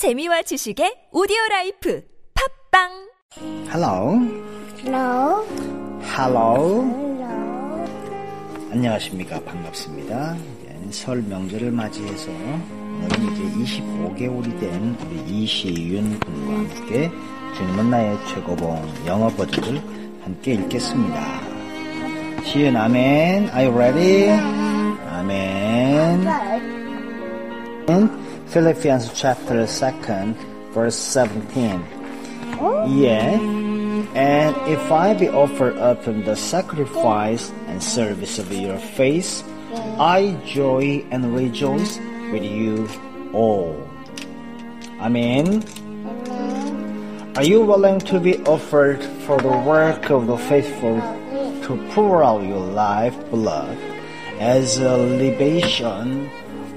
재미와 지식의 오디오 라이프 팝빵 Hello. Hello. Hello. Hello. 안녕하십니까. 반갑습니다. 이제 설 명절을 맞이해서 오늘은 이제 25개월이 된 우리 이시윤 군과 함께 주님은 나의 최고봉 영어 버전을 함께 읽겠습니다. 시윤 아멘. Are you ready? 아멘. Philippians chapter 2, verse 17. Yeah. And if I be offered up in the sacrifice and service of your face, I joy and rejoice with you all. Amen. Are you willing to be offered for the work of the faithful to pour out your life blood as a libation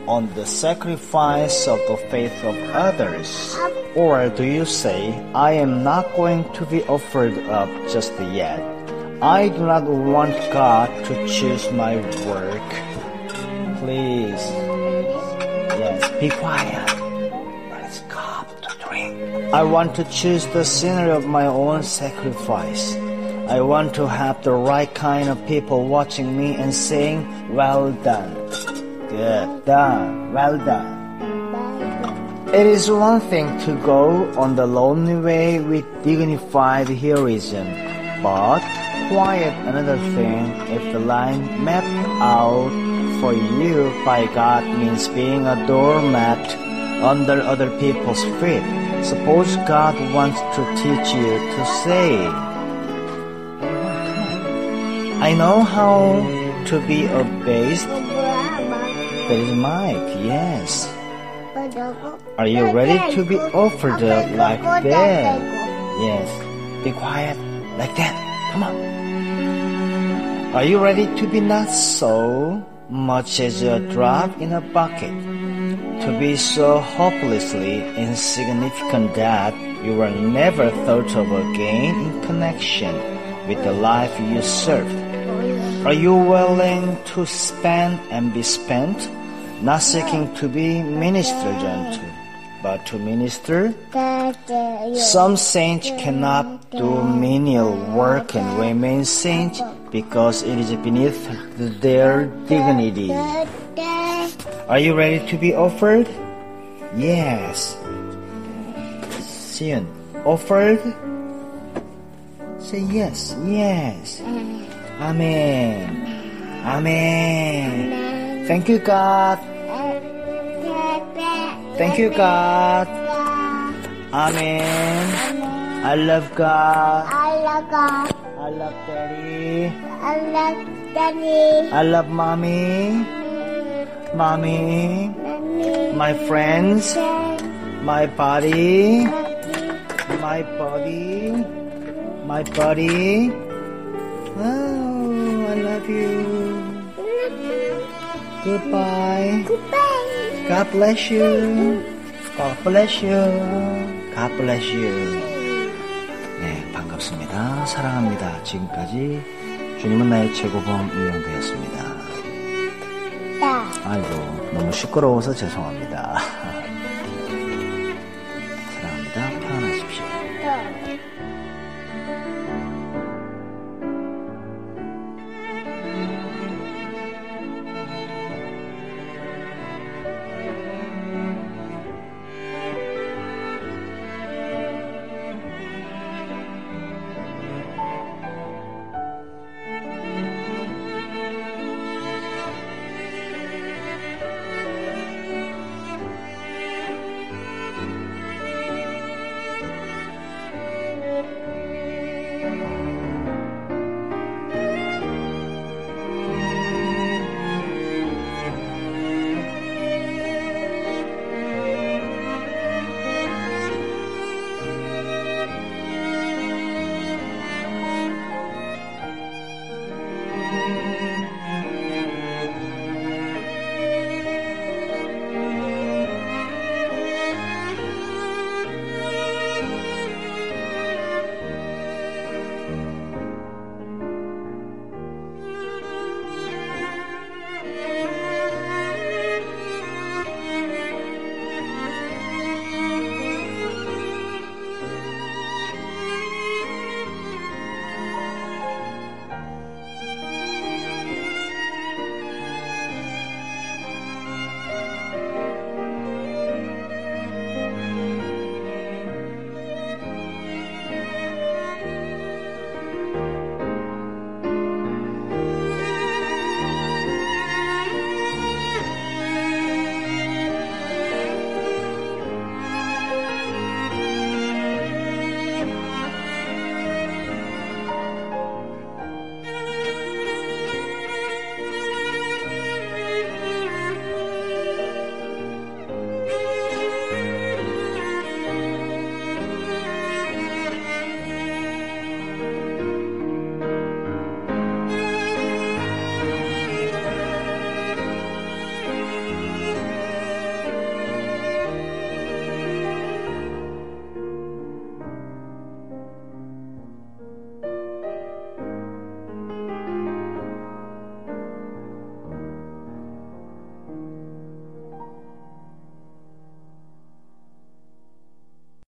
on the sacrifice of the faith of others? Or do you say, I am not going to be offered up just yet? I do not want God to choose my work. Please. Yes, be quiet. Let's cup to drink. I want to choose the scenery of my own sacrifice. I want to have the right kind of people watching me and saying, well done. Good done. Well done. It is one thing to go on the lonely way with dignified heroism, but quite another thing if the line mapped out for you by God means being a doormat under other people's feet. Suppose God wants to teach you to say, I know how to be abased. That is Mike, yes. Are you ready to be offered like that? Yes. Be quiet like that. Come on. Are you ready to be not so much as a drop in a bucket? To be so hopelessly insignificant that you were never thought of again in connection with the life you served? Are you willing to spend and be spent? Not seeking to be ministered unto, but to minister. Some saints cannot do menial work and remain saints because it is beneath their dignity. Are you ready to be offered? Yes. Sion, offered? Say yes, yes. Amen. Amen. Thank you, God. Thank you, God. Amen. I love God. I love God. I love Daddy. I love Daddy. I love Mommy. Mm. Mommy. Mommy. My friends. My body. My body. My body. Oh, I love you. Goodbye. Goodbye. God bless you. God bless you. God bless you. 네, 반갑습니다. 사랑합니다. 지금까지 주님은 나의 최고봉 이영대였습니다. 야. 아이고, 너무 시끄러워서 죄송합니다.